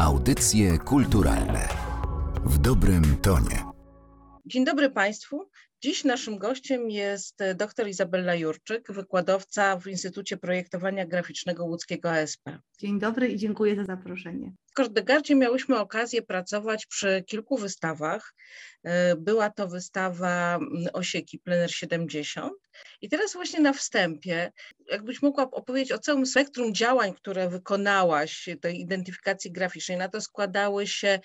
Audycje kulturalne w dobrym tonie. Dzień dobry Państwu. Dziś naszym gościem jest dr Izabela Jurczyk, wykładowca w Instytucie Projektowania Graficznego Łódzkiego ASP. Dzień dobry i dziękuję za zaproszenie. W Kordegardzie miałyśmy okazję pracować przy kilku wystawach. Była to wystawa Osieki Plener 70. I teraz właśnie na wstępie, jakbyś mogła opowiedzieć o całym spektrum działań, które wykonałaś, tej identyfikacji graficznej. Na to składały się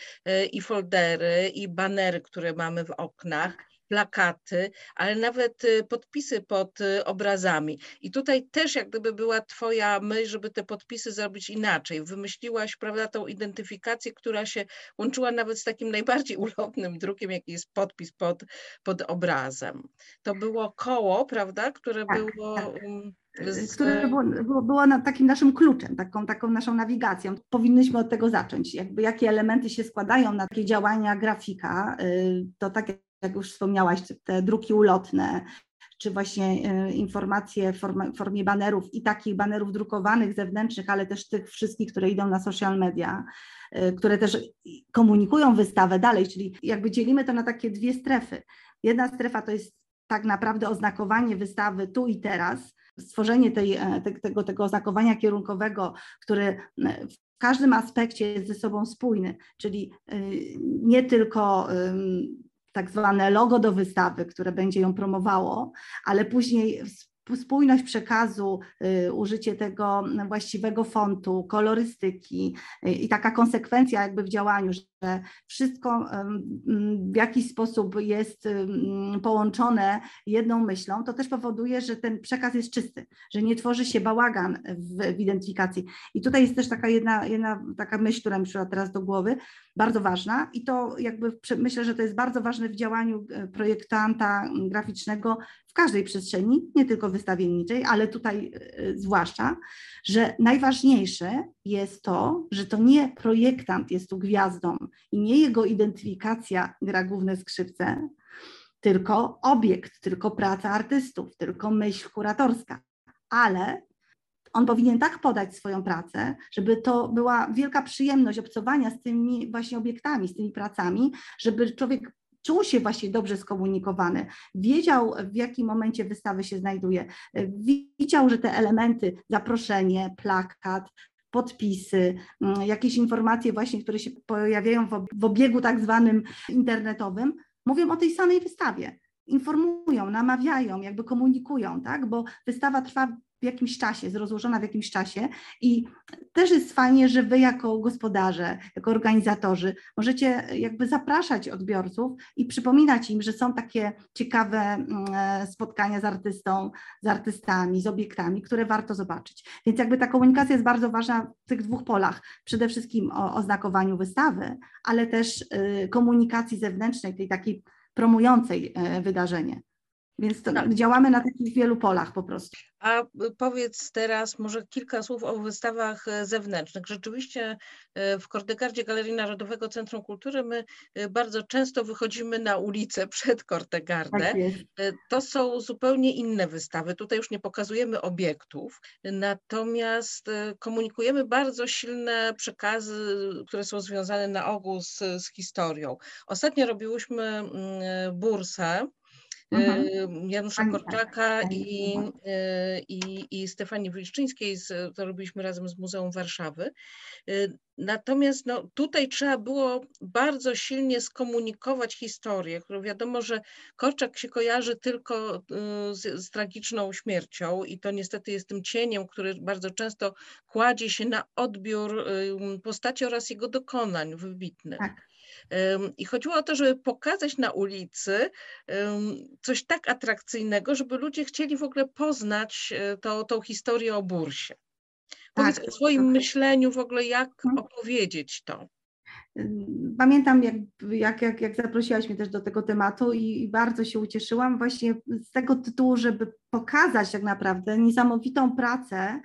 i foldery, i banery, które mamy w oknach plakaty, ale nawet y, podpisy pod y, obrazami. I tutaj też jak gdyby była twoja myśl, żeby te podpisy zrobić inaczej. Wymyśliłaś, prawda, tą identyfikację, która się łączyła nawet z takim najbardziej ulotnym drukiem, jaki jest podpis pod, pod obrazem. To było koło, prawda, które tak, było... Tak. Um, z... które było, było, było takim naszym kluczem, taką, taką naszą nawigacją. Powinnyśmy od tego zacząć. Jakby jakie elementy się składają na takie działania grafika, y, to tak jak już wspomniałaś, te druki ulotne, czy właśnie e, informacje w formie, banerów i takich banerów drukowanych, zewnętrznych, ale też tych wszystkich, które idą na social media, e, które też komunikują wystawę dalej, czyli jakby dzielimy to na takie dwie strefy. Jedna strefa to jest tak naprawdę oznakowanie wystawy tu i teraz, stworzenie tej, e, tego, tego oznakowania kierunkowego, które w każdym aspekcie jest ze sobą spójny, czyli nie tylko tak zwane logo do wystawy, które będzie ją promowało, ale później spójność przekazu, y, użycie tego właściwego fontu, kolorystyki y, i taka konsekwencja jakby w działaniu, że wszystko w jakiś sposób jest połączone jedną myślą, to też powoduje, że ten przekaz jest czysty, że nie tworzy się bałagan w, w identyfikacji. I tutaj jest też taka jedna, jedna taka myśl, która mi przyszła teraz do głowy, bardzo ważna i to jakby myślę, że to jest bardzo ważne w działaniu projektanta graficznego każdej przestrzeni, nie tylko wystawienniczej, ale tutaj e, zwłaszcza, że najważniejsze jest to, że to nie projektant jest tu gwiazdą i nie jego identyfikacja gra główne skrzypce, tylko obiekt, tylko praca artystów, tylko myśl kuratorska, ale on powinien tak podać swoją pracę, żeby to była wielka przyjemność obcowania z tymi właśnie obiektami, z tymi pracami, żeby człowiek czuł się właśnie dobrze skomunikowany, wiedział w jakim momencie wystawy się znajduje, widział, że te elementy, zaproszenie, plakat, podpisy, mm, jakieś informacje właśnie, które się pojawiają w obiegu tak zwanym internetowym, mówią o tej samej wystawie informują, namawiają, jakby komunikują, tak? Bo wystawa trwa jakimś czasie, jest rozłożona w jakimś czasie i też jest fajnie, że wy jako gospodarze, jako organizatorzy możecie jakby zapraszać odbiorców i przypominać im, że są takie ciekawe mm, e, spotkania z artystą, z artystami, z obiektami, które warto zobaczyć. Więc jakby ta komunikacja jest bardzo ważna w tych dwóch polach. Przede wszystkim o oznakowaniu wystawy, ale też y, komunikacji zewnętrznej, tej takiej promującej e, wydarzenie. Więc to, tak. działamy na takich wielu polach po prostu. A powiedz teraz może kilka słów o wystawach e, zewnętrznych. Rzeczywiście e, w Kordegardzie Galerii Narodowego Centrum Kultury my e, bardzo często wychodzimy na ulicę przed Kordegardę. Tak to są zupełnie inne wystawy. Tutaj już nie pokazujemy obiektów, natomiast komunikujemy bardzo silne przekazy, które są związane na ogół z, z historią. Ostatnio robiłyśmy mm, bursę Mhm. Janusza tak, Korczaka i, e, i, i Stefanii Wilszczyńskiej, to robiliśmy razem z Muzeum Warszawy. E, natomiast no, tutaj trzeba było bardzo silnie skomunikować historię, którą wiadomo, że Korczak się kojarzy tylko e, z, z, tragiczną śmiercią i to niestety jest tym cieniem, który bardzo często kładzie się na odbiór postaci oraz jego dokonań wybitnych. Tak. I chodziło o to, żeby pokazać na ulicy coś tak atrakcyjnego, żeby ludzie chcieli w ogóle poznać e, to, tą historię o bursie. Powiedz tak, o swoim myśleniu w ogóle, jak mhm. opowiedzieć to. Pamiętam, jak, jak, jak, jak zaprosiłaś mnie też do tego tematu i, i bardzo się ucieszyłam właśnie z tego tytułu, żeby pokazać tak naprawdę niesamowitą pracę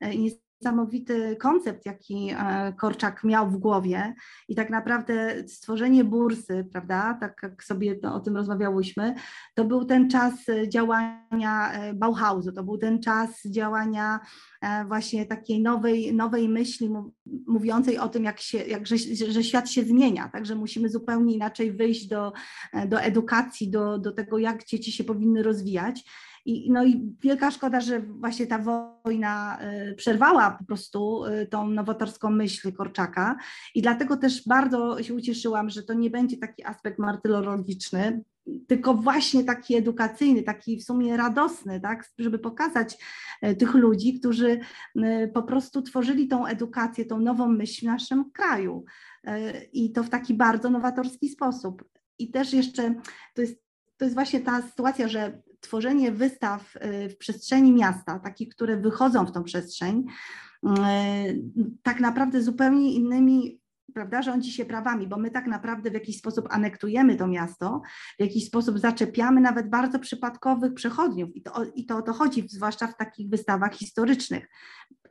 e, i niesamowity koncept, jaki e, Korczak miał w głowie. I tak naprawdę stworzenie bursy, prawda, tak jak sobie o tym rozmawiałyśmy, to był ten czas działania e, Bauhausu, to był ten czas działania e, właśnie takiej nowej, nowej myśli mówiącej o tym, jak się, jak, że, że świat się zmienia, także musimy zupełnie inaczej wyjść do, do edukacji, do, do tego, jak dzieci się powinny rozwijać. I, no i wielka szkoda, że właśnie ta wojna y, przerwała po prostu y, tą nowatorską myśl Korczaka i dlatego też bardzo się ucieszyłam, że to nie będzie taki aspekt martyrologiczny, tylko właśnie taki edukacyjny, taki w sumie radosny, tak, żeby pokazać y, tych ludzi, którzy po prostu tworzyli tą edukację, tą nową myśl w naszym kraju i to w taki bardzo nowatorski sposób. I też jeszcze to jest, to jest właśnie ta sytuacja, że tworzenie wystaw y, w przestrzeni miasta, takich, które wychodzą w tą przestrzeń, y, tak naprawdę zupełnie innymi prawda, rządzi się prawami, bo my tak naprawdę w jakiś sposób anektujemy to miasto, w jakiś sposób zaczepiamy nawet bardzo przypadkowych przechodniów. I to, i to o to chodzi, zwłaszcza w takich wystawach historycznych,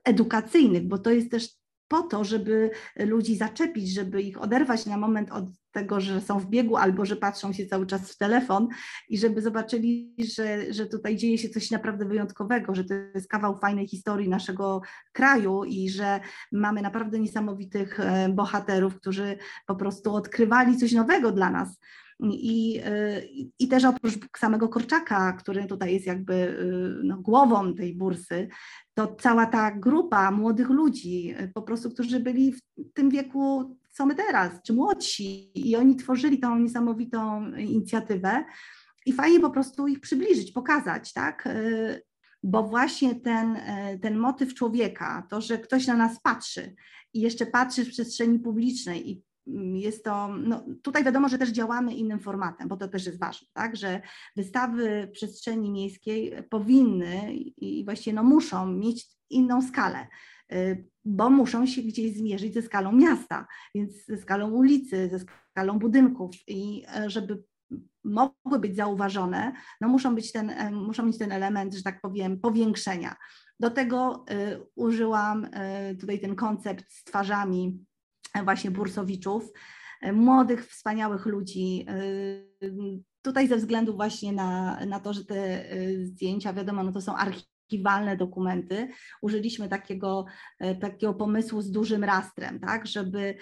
edukacyjnych, bo to jest też po to, żeby ludzi zaczepić, żeby ich oderwać na moment od tego, że są w biegu albo że patrzą się cały czas w telefon i żeby zobaczyli, że, że tutaj dzieje się coś naprawdę wyjątkowego, że to jest kawał fajnej historii naszego kraju i że mamy naprawdę niesamowitych e, bohaterów, którzy po prostu odkrywali coś nowego dla nas. I, I też oprócz samego Korczaka, który tutaj jest jakby y, no, głową tej bursy, to cała ta grupa młodych ludzi, po prostu, którzy byli w tym wieku, co my teraz, czy młodsi, i oni tworzyli tą niesamowitą inicjatywę. I fajnie po prostu ich przybliżyć, pokazać, tak? Y, bo właśnie ten, ten motyw człowieka, to, że ktoś na nas patrzy i jeszcze patrzy w przestrzeni publicznej i jest to, no tutaj wiadomo, że też działamy innym formatem, bo to też jest ważne, tak, że wystawy przestrzeni miejskiej powinny i właściwie no muszą mieć inną skalę, y, bo muszą się gdzieś zmierzyć ze skalą miasta, więc ze skalą ulicy, ze skalą budynków i e, żeby mogły być zauważone, no muszą, być ten, e, muszą mieć ten element, że tak powiem, powiększenia. Do tego y, użyłam y, tutaj ten koncept z twarzami właśnie bursowiczów, e, młodych, wspaniałych ludzi. Tutaj ze względu właśnie na, na to, że te zdjęcia, wiadomo, no to są archiwalne dokumenty, użyliśmy takiego, takiego pomysłu z dużym rastrem, tak, żeby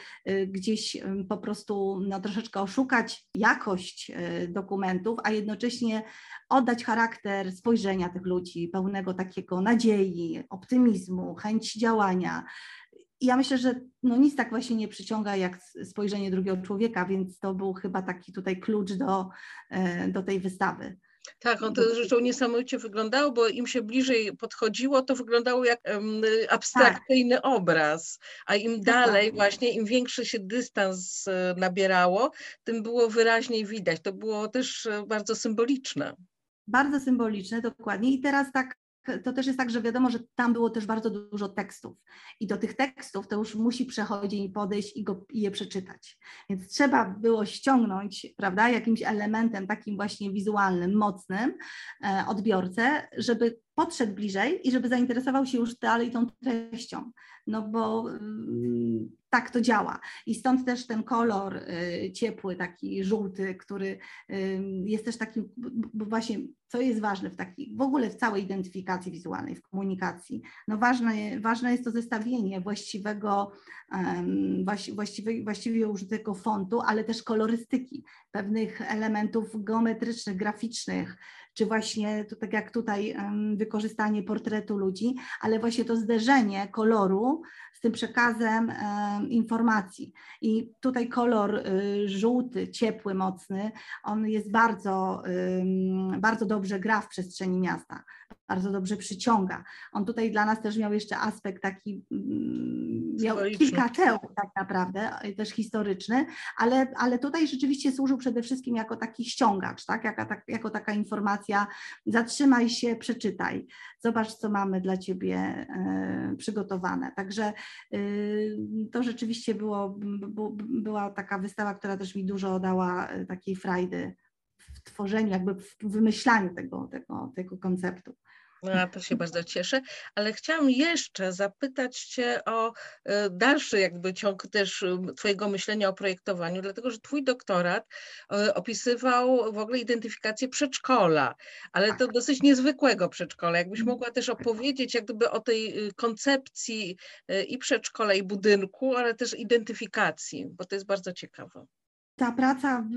gdzieś po prostu no, troszeczkę oszukać jakość dokumentów, a jednocześnie oddać charakter spojrzenia tych ludzi, pełnego takiego nadziei, optymizmu, chęć działania, ja myślę, że no nic tak właśnie nie przyciąga jak spojrzenie drugiego człowieka, więc to był chyba taki tutaj klucz do, e, do tej wystawy. Tak, on to zresztą niesamowicie wyglądało, bo im się bliżej podchodziło, to wyglądało jak um, abstrakcyjny tak. obraz, a im dalej właśnie, im większy się dystans e, nabierało, tym było wyraźniej widać. To było też e, bardzo symboliczne. Bardzo symboliczne, dokładnie. I teraz tak to też jest tak, że wiadomo, że tam było też bardzo dużo tekstów i do tych tekstów to już musi przechodzić i podejść i, go, i je przeczytać. Więc trzeba było ściągnąć, prawda, jakimś elementem takim właśnie wizualnym, mocnym e, odbiorcę, żeby podszedł bliżej i żeby zainteresował się już dalej tą treścią, no bo mm, tak to działa. I stąd też ten kolor y, ciepły, taki żółty, który jest też takim, bo właśnie co jest ważne w takiej, w ogóle w całej identyfikacji wizualnej, w komunikacji, no ważne, ważne jest to zestawienie właściwego, właściwie, właściwie użytego fontu, ale też kolorystyki, pewnych elementów geometrycznych, graficznych, czy właśnie to tak jak tutaj wykorzystanie portretu ludzi, ale właśnie to zderzenie koloru z tym przekazem informacji. I tutaj kolor y, żółty, ciepły, mocny, on jest bardzo, bardzo dobrze gra w przestrzeni miasta, bardzo dobrze przyciąga. On tutaj dla nas też miał jeszcze aspekt taki, mm, miał kilka ceł tak naprawdę, też historyczny, ale, ale tutaj rzeczywiście służył przede wszystkim jako taki ściągacz, tak? jako, tak, jako taka informacja, zatrzymaj się, przeczytaj, zobacz co mamy dla Ciebie e, przygotowane. Także y, to rzeczywiście było, była taka wystawa, która też mi dużo dała e, takiej frajdy w tworzeniu, jakby w wymyślaniu tego, tego, tego konceptu. No, to się bardzo cieszę, ale chciałam jeszcze zapytać Cię o e, dalszy jakby ciąg też Twojego myślenia o projektowaniu, dlatego że Twój doktorat e, opisywał w ogóle identyfikację przedszkola, ale to tak. dosyć niezwykłego przedszkola. Jakbyś mhm. mogła też opowiedzieć jak gdyby o tej koncepcji e, i przedszkola, i budynku, ale też identyfikacji, bo to jest bardzo ciekawe ta praca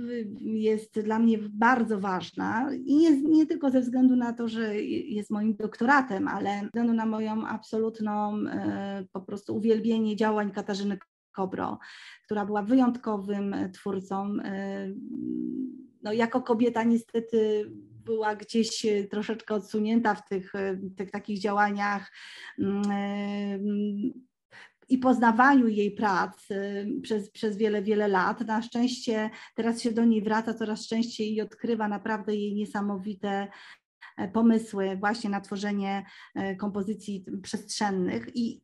jest dla mnie bardzo ważna i nie, nie, tylko ze względu na to, że jest moim doktoratem, ale ze względu na moją absolutną e, po prostu uwielbienie działań Katarzyny Kobro, która była wyjątkowym twórcą. E, no, jako kobieta niestety była gdzieś troszeczkę odsunięta w tych, tych takich działaniach mm, i poznawaniu jej prac przez, przez wiele, wiele lat. Na szczęście teraz się do niej wraca coraz częściej i odkrywa naprawdę jej niesamowite e, pomysły właśnie na tworzenie e, kompozycji przestrzennych i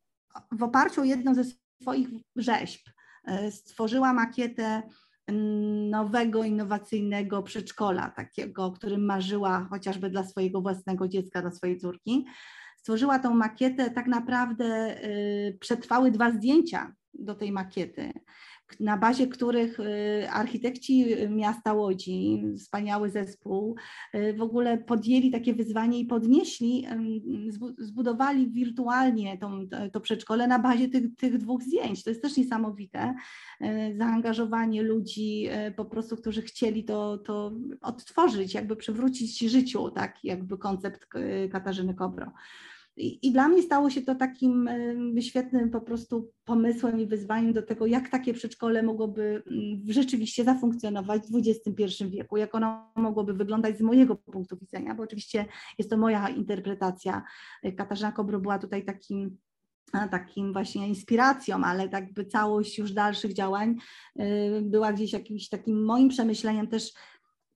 w oparciu o jedną ze swoich rzeźb e, stworzyła makietę nowego, innowacyjnego przedszkola, takiego, którym marzyła chociażby dla swojego własnego dziecka, dla swojej córki stworzyła tą makietę, tak naprawdę y, przetrwały dwa zdjęcia do tej makiety, na bazie których y, architekci miasta Łodzi, wspaniały zespół, y, w ogóle podjęli takie wyzwanie i podnieśli, zbudowali wirtualnie tą, to przedszkole na bazie tych, tych dwóch zdjęć. To jest też niesamowite. Zaangażowanie ludzi po prostu, którzy chcieli to, to odtworzyć, jakby przywrócić życiu, tak jakby koncept Katarzyny Kobro. I, I, dla mnie stało się to takim świetnym po prostu pomysłem i wyzwaniem do tego, jak takie przedszkole mogłoby mm, rzeczywiście zafunkcjonować w XXI wieku, jak ono mogłoby wyglądać z mojego punktu widzenia, bo oczywiście jest to moja interpretacja. Katarzyna Kobro była tutaj takim takim właśnie inspiracją, ale tak by całość już dalszych działań była gdzieś jakimś takim moim przemyśleniem też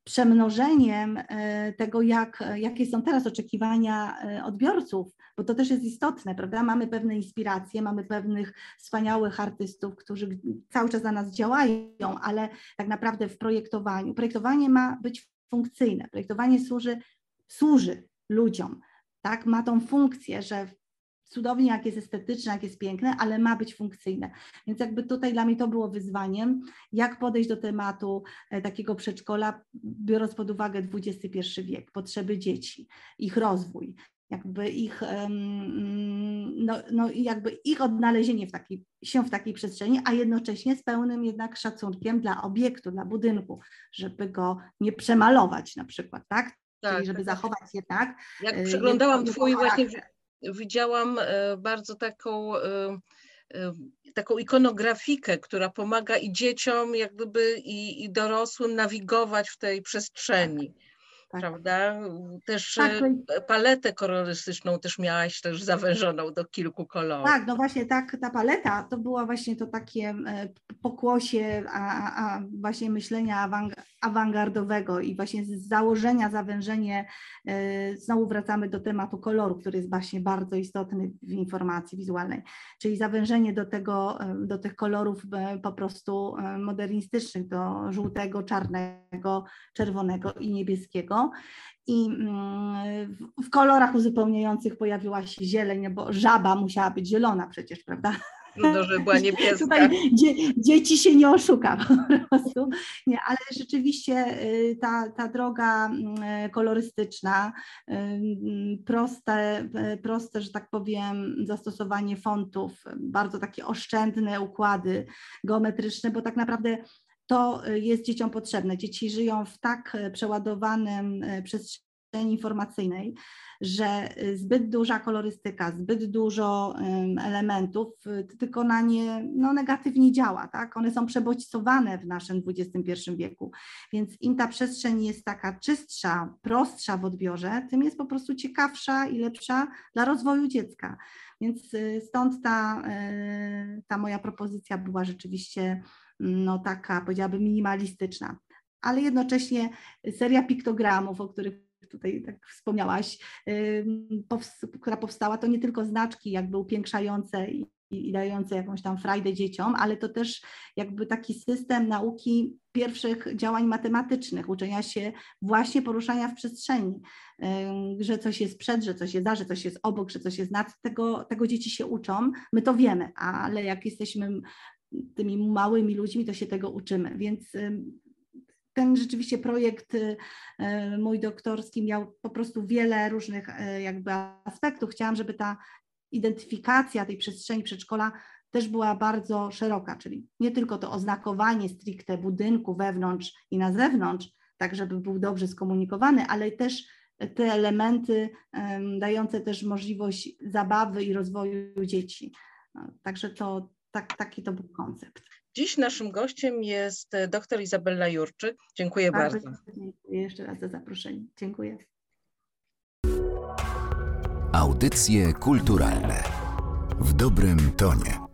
przemnożeniem e, tego, jak, jakie są teraz oczekiwania e, odbiorców, bo to też jest istotne, prawda? Mamy pewne inspiracje, mamy pewnych wspaniałych artystów, którzy cały czas za nas działają, ale tak naprawdę w projektowaniu, projektowanie ma być funkcyjne, projektowanie służy, służy ludziom, tak? Ma tą funkcję, że cudownie, jak jest estetyczne, jak jest piękne, ale ma być funkcyjne. Więc jakby tutaj dla mnie to było wyzwaniem, jak podejść do tematu e, takiego przedszkola, biorąc pod uwagę XXI wiek, potrzeby dzieci, ich rozwój, jakby ich, no, no jakby ich odnalezienie w takiej, się w takiej przestrzeni, a jednocześnie z pełnym jednak szacunkiem dla obiektu, dla budynku, żeby go nie przemalować na przykład, tak? tak Czyli żeby tak. zachować jednak. Jak e, przeglądałam Twój właśnie widziałam e, bardzo taką e, e, taką ikonografikę, która pomaga i dzieciom, jak gdyby i, i dorosłym nawigować w tej przestrzeni tak. prawda? Też tak, e, paletę kolorystyczną też miałaś też zawężoną do kilku kolorów. Tak, no właśnie tak, ta paleta to była właśnie to takie e, pokłosie a, a właśnie myślenia awang awangardowego i właśnie z założenia, zawężenie, e, znowu wracamy do tematu koloru, który jest właśnie bardzo istotny w informacji wizualnej, czyli zawężenie do tego, do tych kolorów po prostu modernistycznych, do żółtego, czarnego, czerwonego i niebieskiego i mm, w kolorach uzupełniających pojawiła się zieleń, bo żaba musiała być zielona przecież, prawda? Trudno, żeby była niebieska. Tutaj dzie, dzieci się nie oszuka po prostu. Nie, ale rzeczywiście y, ta, ta droga mm, kolorystyczna, y, proste, y, proste, że tak powiem, zastosowanie fontów, bardzo takie oszczędne układy geometryczne, bo tak naprawdę to y, jest dzieciom potrzebne. Dzieci żyją w tak y, przeładowanym y, przestrzeni informacyjnej, że zbyt duża kolorystyka, zbyt dużo elementów tylko na nie no, negatywnie działa. Tak? One są przebodźcowane w naszym XXI wieku, więc im ta przestrzeń jest taka czystsza, prostsza w odbiorze, tym jest po prostu ciekawsza i lepsza dla rozwoju dziecka. Więc stąd ta, ta moja propozycja była rzeczywiście no taka powiedziałabym minimalistyczna, ale jednocześnie seria piktogramów, o których tutaj tak wspomniałaś, która powstała, to nie tylko znaczki jakby upiększające i dające jakąś tam frajdę dzieciom, ale to też jakby taki system nauki pierwszych działań matematycznych, uczenia się właśnie poruszania w przestrzeni, że coś jest przed, że coś jest za, że coś jest obok, że coś jest nad, tego, tego dzieci się uczą, my to wiemy, ale jak jesteśmy tymi małymi ludźmi, to się tego uczymy, więc ten rzeczywiście projekt y, mój doktorski miał po prostu wiele różnych y, jakby aspektów. Chciałam, żeby ta identyfikacja tej przestrzeni przedszkola też była bardzo szeroka, czyli nie tylko to oznakowanie stricte budynku wewnątrz i na zewnątrz, tak żeby był dobrze skomunikowany, ale też te elementy dające też możliwość zabawy i rozwoju dzieci. No, także to tak, taki to był koncept. Dziś naszym gościem jest dr Izabella Jurczyk. Dziękuję bardzo. bardzo. Dziękuję jeszcze raz za zaproszenie. Dziękuję. Audycje kulturalne w dobrym tonie.